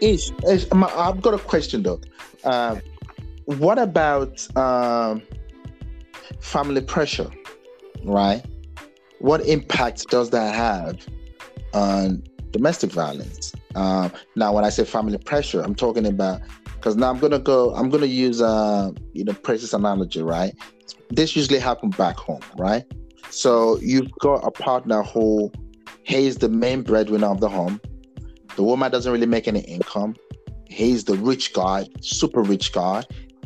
Ish, Ish, I've got a question though. What about um, family pressure, right? What impact does that have on domestic violence? Um, now, when I say family pressure, I'm talking about because now I'm gonna go. I'm gonna use uh, you know, Precious analogy, right? This usually happens back home, right? So you've got a partner who he's the main breadwinner of the home. The woman doesn't really make any income. He's the rich guy, super rich guy.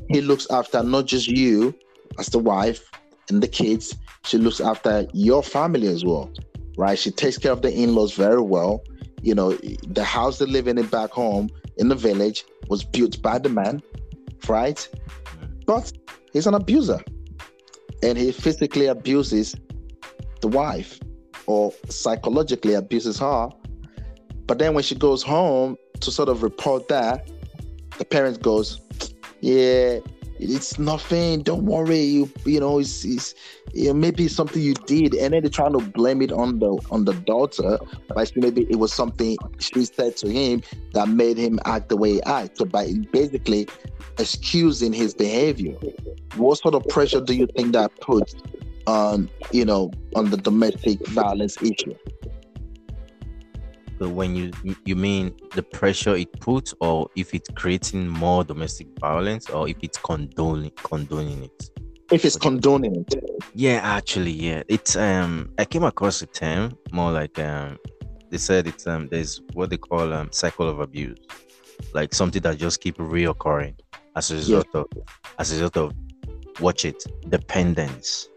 He looks after not just you as the wife and the kids, she looks after your family as well, right? She takes care of the in laws very well. You know, the house they live in back home in the village was built by the man, right? But he's an abuser and he physically abuses the wife or psychologically abuses her. But then when she goes home to sort of report that, the parent goes, Yeah, it's nothing. Don't worry. You you know, it's, it's you know, maybe it's something you did, and then they're trying to blame it on the on the daughter. But maybe it was something she said to him that made him act the way he acted. So by basically excusing his behavior, what sort of pressure do you think that puts on you know on the domestic violence issue? So when you you mean the pressure it puts, or if it's creating more domestic violence, or if it's condoning condoning it? If it's condoning it. Yeah, actually, yeah. It's um I came across a term more like um they said it's um there's what they call um cycle of abuse, like something that just keep reoccurring as a result yeah. of as a result of watch it dependence.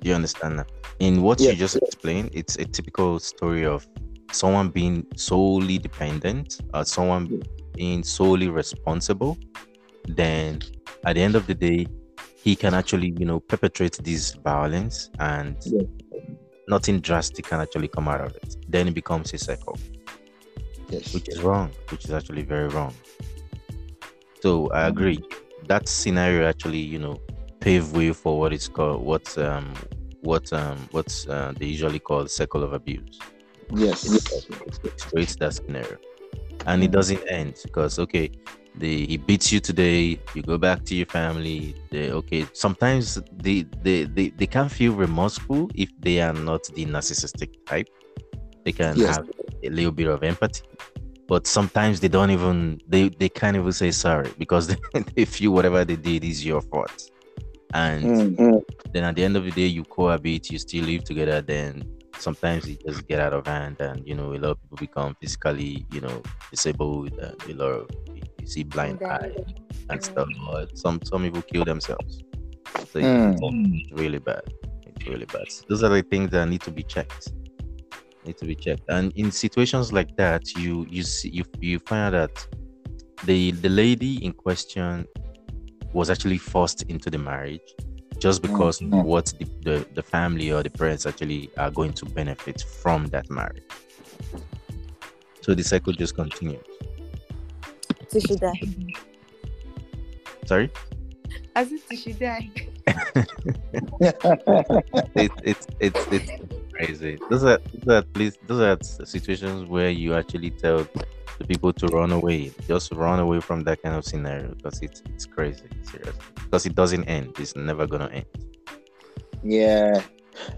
Do you understand that? In what yeah. you just explained, it's a typical story of someone being solely dependent, or someone being solely responsible. Then, at the end of the day, he can actually, you know, perpetrate this violence, and yeah. nothing drastic can actually come out of it. Then it becomes a cycle, yes. which is wrong, which is actually very wrong. So I agree. That scenario actually, you know, pave way for what is called what um what um what's uh, they usually call the cycle of abuse. Yes, it creates that scenario, and it doesn't end because okay, they he beats you today, you go back to your family. They okay, sometimes they they they, they can feel remorseful if they are not the narcissistic type. They can yes. have a little bit of empathy, but sometimes they don't even they they can't even say sorry because they, they feel whatever they did is your fault and mm-hmm. then at the end of the day you cohabit you still live together then sometimes it just get out of hand and you know a lot of people become physically you know disabled and a lot of you see blind eye and stuff. Or some some people kill themselves. So mm. it's really bad. It's really bad. Those are the things that need to be checked. Need to be checked. And in situations like that you you see you, you find out that the the lady in question was actually forced into the marriage just because mm-hmm. what the, the, the, family or the parents actually are going to benefit from that marriage. So the cycle just continues. Till die. Sorry? As if she die. it, it's it's it's crazy. Those are those are please those are situations where you actually tell the people to run away. Just run away from that kind of scenario because it's it's crazy, seriously. Because it doesn't end. It's never gonna end. Yeah,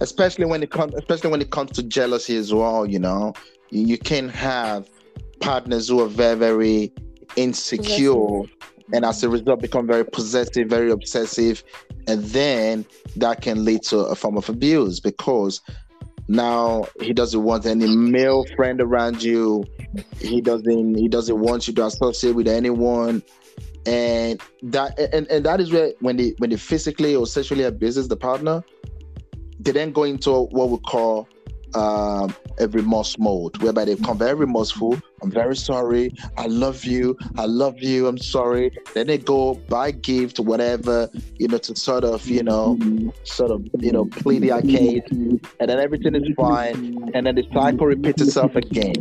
especially when it comes, especially when it comes to jealousy as well. You know, you, you can have partners who are very very insecure and as a result become very possessive very obsessive and then that can lead to a form of abuse because now he doesn't want any male friend around you. He doesn't he doesn't want you to associate with anyone. And that and, and that is where when they when they physically or sexually abuses the partner they then go into what we call um, a remorse mode whereby they become very remorseful. I'm very sorry. I love you. I love you. I'm sorry. Then they go buy gift, whatever, you know, to sort of, you know, sort of, you know, plead the arcade, And then everything is fine. And then the cycle repeats itself again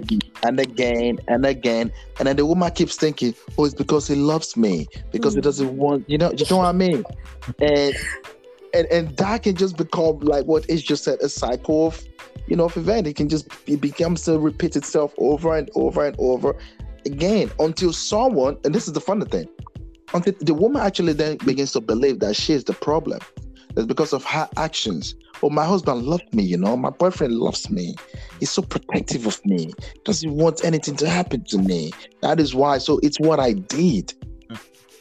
and again and again. And then the woman keeps thinking, oh, it's because he loves me, because he doesn't want, you know, you know what I mean? And and and that can just become like what is just said a cycle of you know of event. It can just it becomes to repeat itself over and over and over again until someone and this is the funny thing until the woman actually then begins to believe that she is the problem. It's because of her actions. Oh my husband loved me you know my boyfriend loves me. He's so protective of me. Doesn't want anything to happen to me. That is why. So it's what i did. Hmm.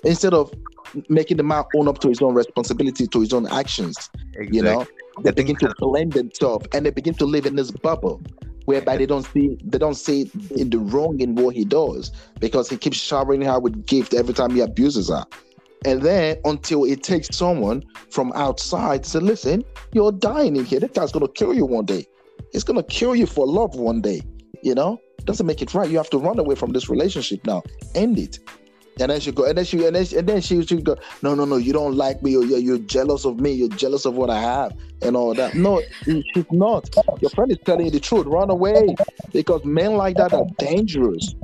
Instead of making the man own up to his own responsibility to his own actions you know? They begin to blame themselves and they begin to live in this bubble whereby they don't see they don't see in the wrong in what he does because he keeps showering her with gift every time he abuses her. And then until it takes someone from outside to say listen you're dying in here. That guy's gonna kill you one day. He's gonna kill you for love one day you know? Doesn't make it right. You have to run away from this relationship now. End it and then she go, and then she, and then, she, and then she, she go, no, no, no, you don't like me, or you're, you're jealous of me, you're jealous of what I have, and all that. No, she's not. Your friend is telling you the truth. Run away, because men like that are dangerous.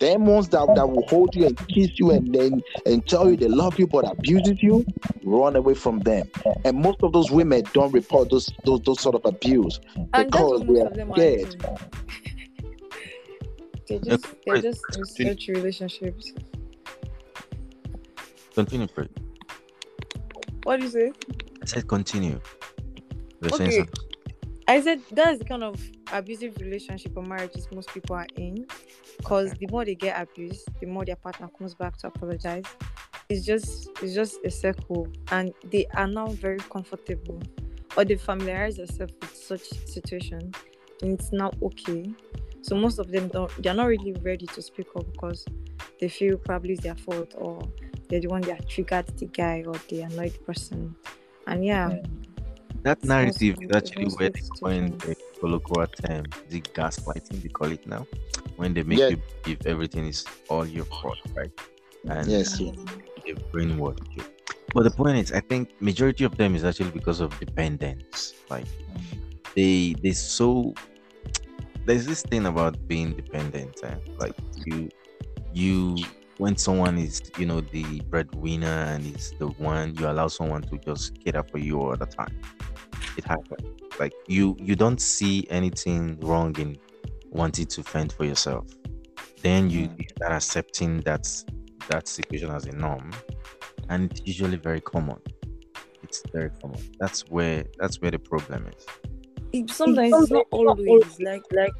Them ones that, that will hold you and kiss you and then and tell you they love you but abuses you, run away from them. And most of those women don't report those those, those sort of abuse And because what they are of scared. They just they're just in such relationships. Continue, Fred. What do you say? I said continue. You're Okay. I said that's the kind of abusive relationship or marriages most people are in. Because the more they get abused, the more their partner comes back to apologize. It's just it's just a circle, and they are now very comfortable, or they familiarize themselves with such situation, and it's now okay. So most of them don't. They're not really ready to speak up because they feel probably it's their fault, or they're the one that triggered the guy, or the annoyed person, and yeah. That narrative is actually it's where mostly they coin the situations. colloquial term, the gaslighting they call it now, when they make Yeah. you believe everything is all your fault, right? And Yes. they brainwash you. But the point is, I think majority of them is actually because of dependence. Like they they so there's this thing about being dependent. Eh? Like you you when someone is you know the breadwinner and is the one you allow someone to just cater for you all the time. It happens. Like you you don't see anything wrong in wanting to fend for yourself. Then you you start accepting that that situation as a norm and it's usually very common it's very common that's where that's where the problem is it, sometimes it's not always like like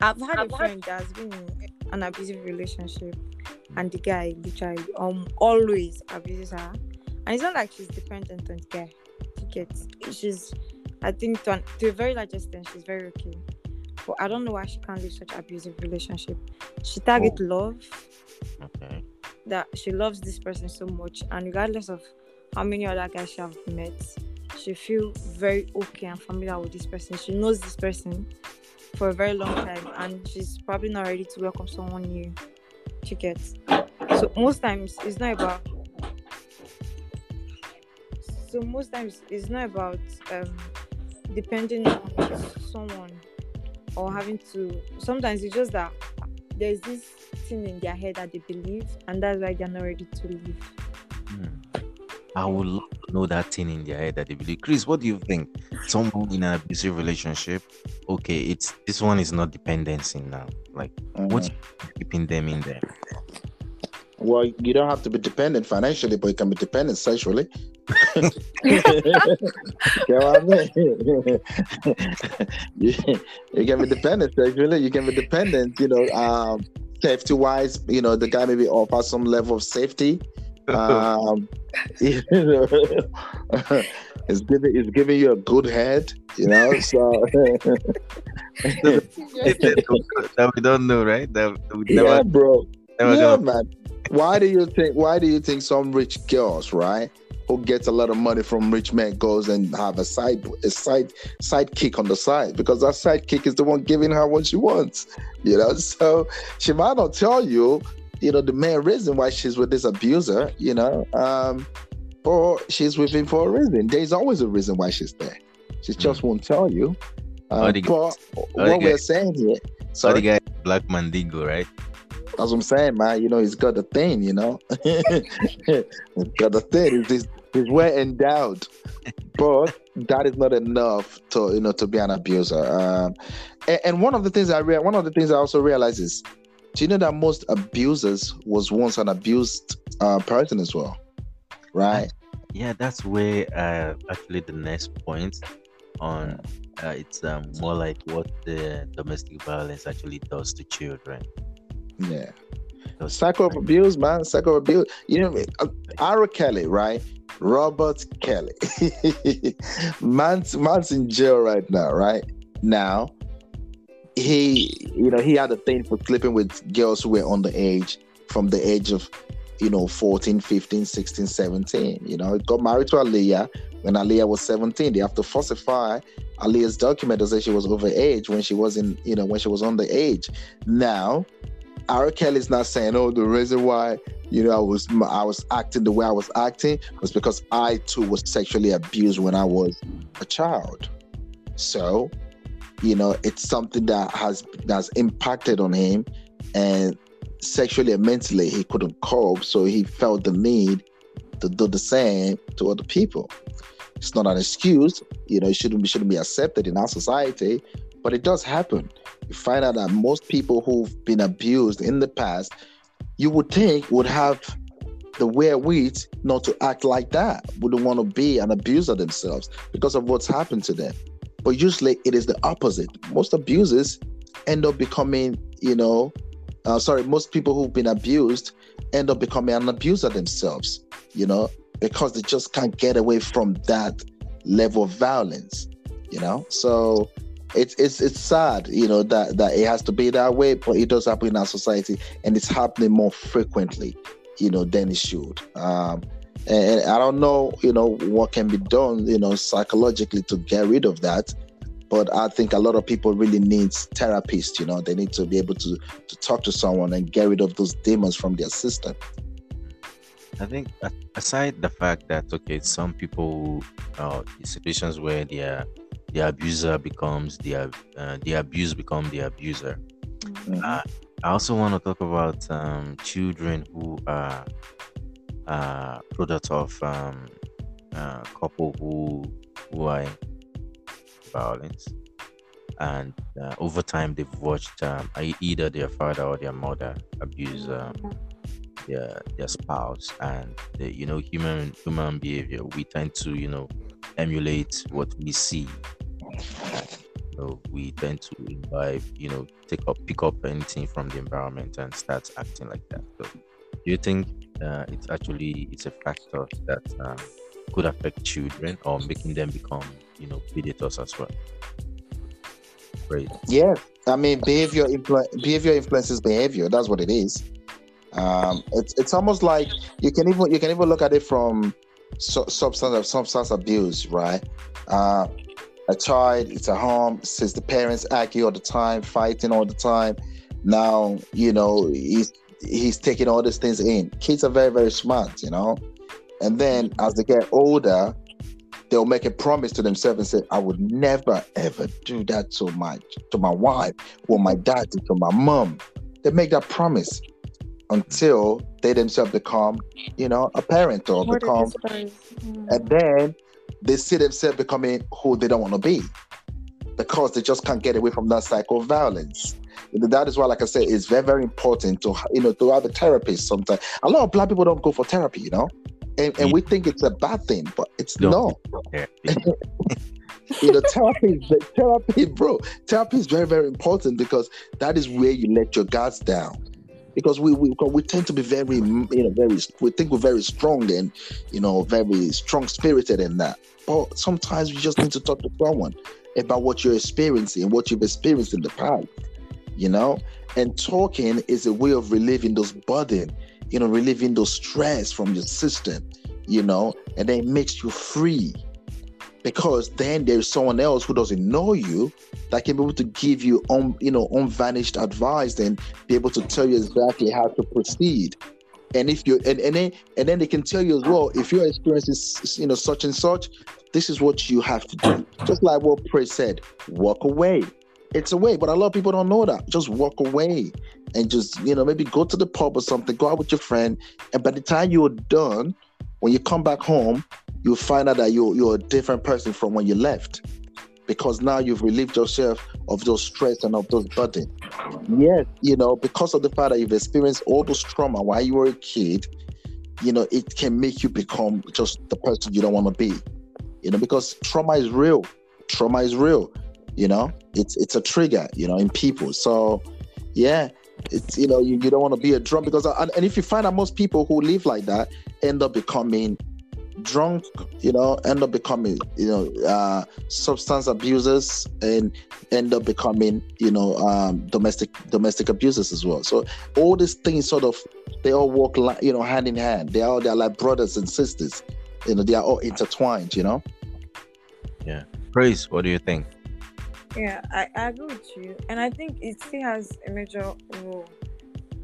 I've had a friend that's been in an abusive relationship and the guy literally um always abuses her. And it's not like she's dependent on the guy. She gets she's I think to, an, to a very large extent she's very okay. But I don't know why she can't live such abusive relationship. She target love. Okay. That she loves this person so much. And regardless of how many other guys she have met she feel very okay and familiar with this person. She knows this person for a very long time. And she's probably not ready to welcome someone new gets so most times it's not about so most times it's not about um depending on someone or having to sometimes it's just that there's this thing in their head that they believe and that's why they're not ready to leave. Hmm. i would love to know that thing in their head that they believe. Chris what do you think? Someone in an abusive relationship okay it's this one is not dependency now like what's keeping them in there Well, you don't have to be dependent financially, but you can be dependent sexually. you what I mean? you, you can be dependent sexually. You can be dependent, you know, um, safety wise. You know, the guy maybe offers some level of safety. Um, you know, it's giving it's giving you a good head. You know, so that we don't know right that we yeah, bro. never yeah, man. Why do you think? Why do you think some rich girls, right, who gets a lot of money from rich men, goes and have a side a side sidekick on the side because that sidekick is the one giving her what she wants, you know. So she might not tell you, you know, the main reason why she's with this abuser, you know, um, or she's with him for a reason. There's always a reason why she's there. She just won't tell you. Uh, but the what we're saying here, so the sorry, guy black mandingo right that's what I'm saying, man. You know, he's got the thing, you know. he's got the thing. He's, he's, well endowed. but that is not enough to you know to be an abuser. Um, and, and one of the things I rea- one of the things I also realize is, do you know that most abusers was once an abused uh, person as well, right? Yeah, that's where uh, actually the next point on uh, it's um, more like what the domestic violence actually does to children. Yeah. Does- Cycle of abuse, man. Of abuse. You know, uh, R. Kelly, right? Robert Kelly. man's, man's in jail right now, right? Now, he, you know, he had a thing for sleeping with girls who were underage from the age of, you know, 14, 15, 16, 17. You know, got married to Aaliyah when Aaliyah was 17. They have to falsify Aaliyah's document to say she was overage when she wasn't, you know, when she was underage. Now, R. Kelly is not saying, "Oh, the reason why you know I was I was acting the way I was acting was because I too was sexually abused when I was a child." So, you know, it's something that has that's impacted on him, and sexually and mentally he couldn't cope, so he felt the need to do the same to other people. It's not an excuse, you know, it shouldn't be shouldn't be accepted in our society, but it does happen you find out that most people who've been abused in the past, you would think would have the wherewith not to act like that, wouldn't want to be an abuser themselves because of what's happened to them. But usually it is the opposite. Most abusers end up becoming, you know, uh, sorry, most people who've been abused end up becoming an abuser themselves, you know, because they just can't get away from that level of violence, you know. So it's it's it's sad, you know, that that it has to be that way, but it does happen in our society, and it's happening more frequently, you know, than it should. Um, and, and I don't know, you know, what can be done, you know, psychologically to get rid of that. But I think a lot of people really need therapists. You know, they need to be able to to talk to someone and get rid of those demons from their system. I think aside the fact that okay, some people uh in situations where they are the abuser becomes the uh, the abuse become the abuser. Mhm. Uh, I also want to talk about um, children who are uh, product of um, uh, couple who who are violence, and uh, over time they've watched um, either their father or their mother abuse um, their their spouse, and the, you know human human behavior. We tend to you know emulate what we see. So we tend to imbibe, you know, take up, pick up anything from the environment and start acting like that. So, do you think uh, it's actually it's a factor that um, could affect children or making them become, you know, predators as well? Right. Yeah, I mean, behavior influ- behavior influences behavior. That's what it is. Um, it's it's almost like you can even you can even look at it from su- substance substance abuse, right? Uh, a child, it's a home, since the parents argue all the time, fighting all the time. Now, you know, he's he's taking all these things in. Kids are very, very smart, you know. And then as they get older, they'll make a promise to themselves and say, I would never ever do that to my to my wife or my dad to my mom. They make that promise until they themselves become, you know, a parent or What become disgrace. Mm. and then they see themselves becoming who they don't want to be because they just can't get away from that cycle of violence. That is why, like I said, it's very, very important to you know to have a therapist. Sometimes a lot of black people don't go for therapy, you know, and, and we think it's a bad thing, but it's Don't. not. You know, therapy, is therapy, bro. Therapy is very, very important because that is where you let your guards down. Because we we, we tend to be very you know very we think we're very strong and you know very strong spirited in that. But sometimes you just need to talk to someone about what you're experiencing, what you've experienced in the past. You know, and talking is a way of relieving those burden, you know, relieving those stress from your system. You know, and then it makes you free. Because then there's someone else who doesn't know you that can be able to give you un, you know unvanished advice and be able to tell you exactly how to proceed. And if you and, and then and then they can tell you as well if your experience is you know such and such this is what you have to do. Just like what Pray said walk away it's a way but a lot of people don't know that just walk away and just you know maybe go to the pub or something go out with your friend and by the time you're done when you come back home you'll find out that you're you're a different person from when you left because now you've relieved yourself of those stress and of those burden. Yes, you know, because of the fact that you've experienced all those trauma while you were a kid, you know, it can make you become just the person you don't want to be. You know, because trauma is real. Trauma is real. You know, it's it's a trigger. You know, in people. So, yeah, it's you know, you, you don't want to be a drunk because and, and if you find that most people who live like that end up becoming drunk, you know, end up becoming, you know, uh, substance abusers and end up becoming, you know, um, domestic domestic abusers as well. So all these things sort of they all walk, like, you know, hand in hand. They are they're like brothers and sisters. You know, they are all intertwined. You know. Yeah. Praise. What do you think? Yeah, I, I agree with you, and I think it still has a major role,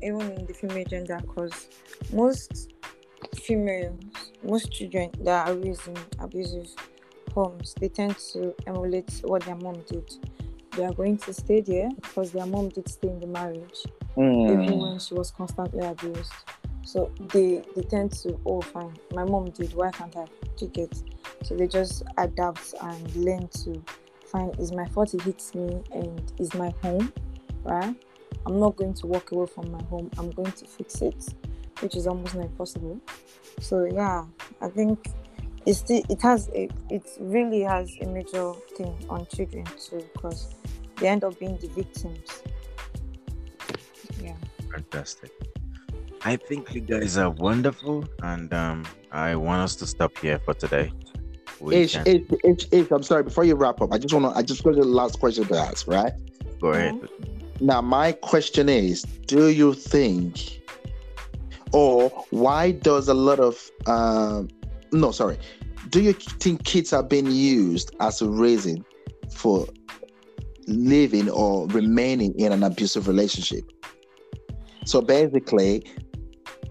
even in the female gender, because most females, most children that are raised in abusive homes, they tend to emulate what their mom did. They are going to stay there because their mom did stay in the marriage, Mm. even when she was constantly abused. So they they tend to, oh fine, my mom did, why can't I? Do you get? So they just adapt and learn to find is my fault it hits me and is my home, right? I'm not going to walk away from my home. I'm going to fix it which is almost not impossible. So yeah, I think it's still it has a, it really has a major thing on children too because they end up being the victims. Yeah. Fantastic. I think you guys are wonderful, and um, I want us to stop here for today. We Ish, can ish, ish, ish, I'm sorry. Before you wrap up, I just want to. I just got the last question to ask. Right go ahead. now, my question is: Do you think, or why does a lot of, um, no, sorry, do you think kids are being used as a reason for living or remaining in an abusive relationship? So basically,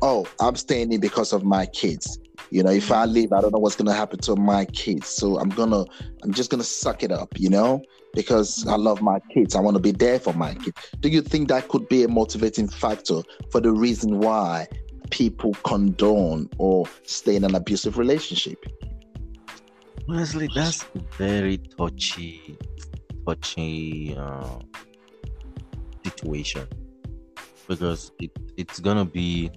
oh, I'm staying in because of my kids. You know, if I leave, I don't know what's gonna happen to my kids. So I'm gonna, I'm just gonna suck it up, you know, because I love my kids. I want to be there for my kids. Do you think that could be a motivating factor for the reason why people condone or stay in an abusive relationship? Honestly, that's very touchy, touchy uh, situation because it it's gonna be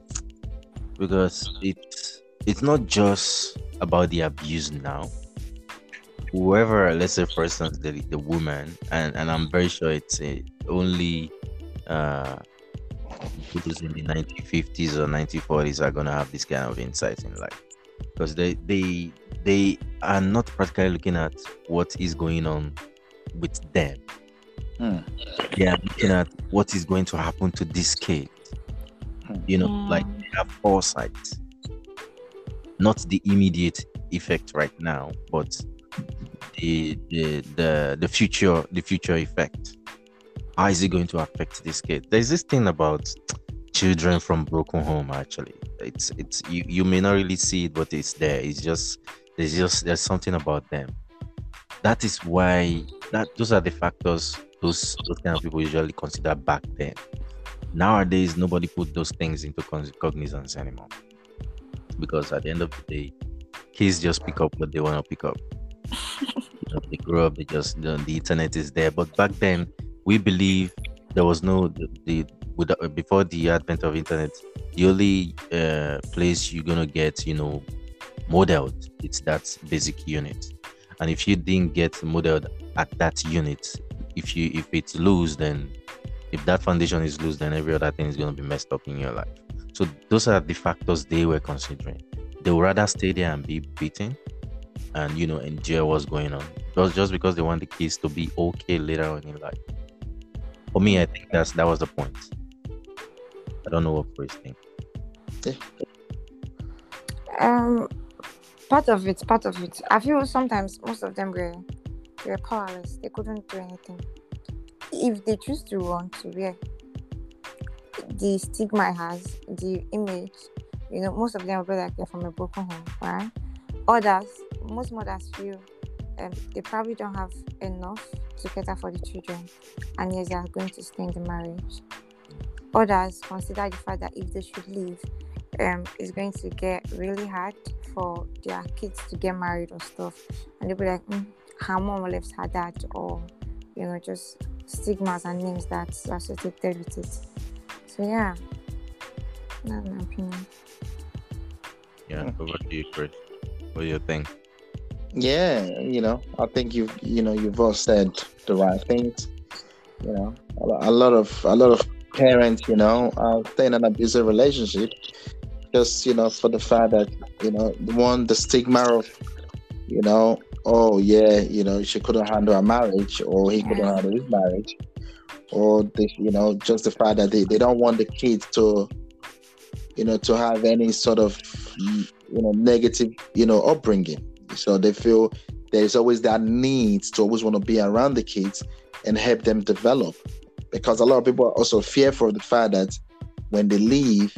because it's it's not just about the abuse now. Whoever, let's say, for instance, the, the woman, and, and I'm very sure it's a, only uh, people in the 1950s or 1940s are gonna have this kind of insight in life because they they they are not practically looking at what is going on with them. Hmm. They are looking at what is going to happen to this kid. You know, Yeah. like they have foresight, not the immediate effect right now, but the the the the future the future effect. How is it going to affect this kid? There's this thing about children from broken home. Actually, it's it's you you may not really see it, but it's there. It's just there's just there's something about them. That is why that those are the factors those those kind of people usually consider back then. Nowadays, nobody put those things into cognizance anymore because at the end of the day, kids just pick up what they want to pick up. you know, they grow up, they just you know, the internet is there. But back then, we believe there was no the, the with, before the advent of internet. The only uh, place you're gonna get, you know, modeled it's that basic unit, and if you didn't get modeled at that unit, if you if it's loose, then if that foundation is loose, then every other thing is gonna be messed up in your life. So those are the factors they were considering. They would rather stay there and be beaten and you know endure what's going on. Just just because they want the kids to be okay later on in life. For me, I think that's that was the point. I don't know what Chris think. Um, part of it, part of it. I feel sometimes most of them were were powerless. They couldn't do anything. If they choose to run to where the stigma has, the image, you know, most of them will be like they're from a broken home, right? Others, most mothers feel um, they probably don't have enough to cater for the children, and yes, they are going to stay in the marriage. Others consider the fact that if they should leave, um it's going to get really hard for their kids to get married or stuff, and they'll be like, mm, her mom left her dad, or you know, just stigmas and names that associated with it. So yeah, that's my opinion. Yeah, over to you, Chris. What do you think? Yeah, you know, I think you've you know you've all said the right things. You know, a, lot of a lot of parents, you know, are staying in an abusive relationship just you know for the fact that you know the one the stigma of you know oh yeah you know she couldn't handle a marriage or he couldn't handle his marriage or the you know just the fact that they, they don't want the kids to you know to have any sort of you know negative you know upbringing. So they feel there's always that need to always want to be around the kids and help them develop. Because a lot of people are also fearful of the fact that when they leave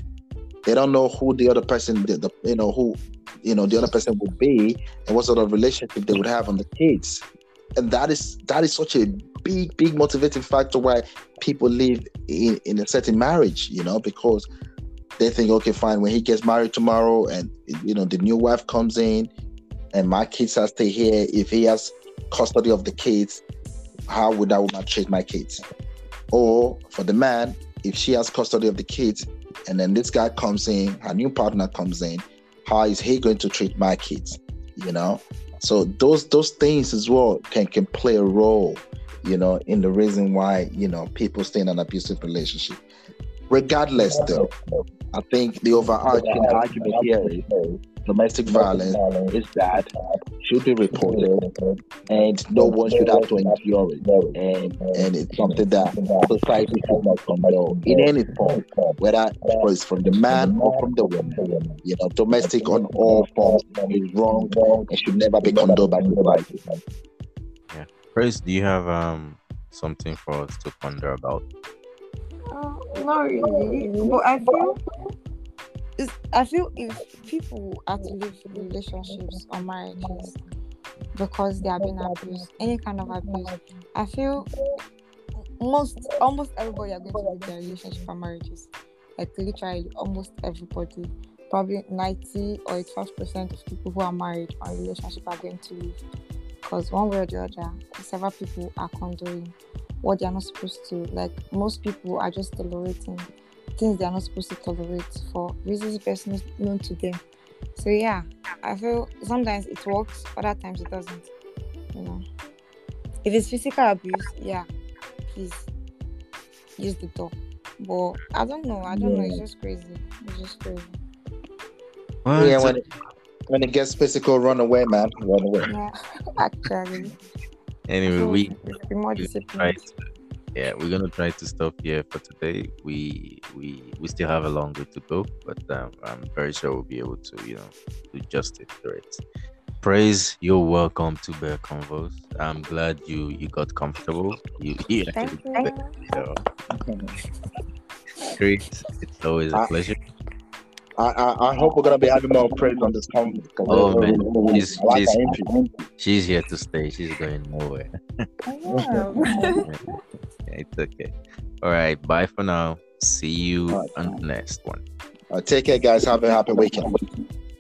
they don't know who the other person the, the you know who you know the other person would be and what sort of relationship they would have on the kids. And that is that is such a big big motivating factor why people live in in a certain marriage you know because they think okay fine when he gets married tomorrow and you know the new wife comes in and my kids are stay here if he has custody of the kids how would that woman treat my kids? Or for the man if she has custody of the kids and then this guy comes in her new partner comes in how is he going to treat my kids you know? So those those things as well can can play a role you know in the reason why you know people stay in an abusive relationship. Regardless though i think the overarching argument here is domestic violence is bad should be reported and no one should have to endure it. And and it's something that society should not condone in any form whether it's from the man or from the woman. You know domestic on all forms is wrong and should never be condoned by society Chris, do you have um something for us to ponder about? Uh, not really, but I feel I feel if people are to leave relationships or marriages because they are being abused, any kind of abuse, I feel most almost everybody are going to leave their relationship or marriages. Like literally almost everybody. Probably 90 or 85 percent of people who are married or relationship are going to leave. Because one way or the other, several people are condoning what they are not supposed to. Like most people are just tolerating things they are not supposed to tolerate for reasons best known to them. So yeah, I feel sometimes it works, other times it doesn't. You know, if it's physical abuse, yeah, please use the door. But I don't know. I don't know. It's just crazy. It's just crazy. Well, yeah when it, when it gets physical run away man run away Yeah, actually, anyway, So, we be more disciplined. To, yeah, we're gonna try to stop here for today. We we we still have a long way to go, but um, I'm very sure we'll be able to, you know, do justice to it. Praise, you're welcome to Bear Convos. I'm glad you you got comfortable. You, you Thank you. great. It's always a Uh, pleasure. I, I, I hope we're gonna be having more praise on this conference. Oh, man. She's- like she's- She's here to stay. She's going nowhere. Yeah. it's okay. All right. Bye for now. See you All right. on the next one. Uh, take care, guys. Have a happy weekend.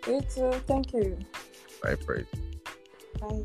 you too. Thank you. Bye, praise. Bye.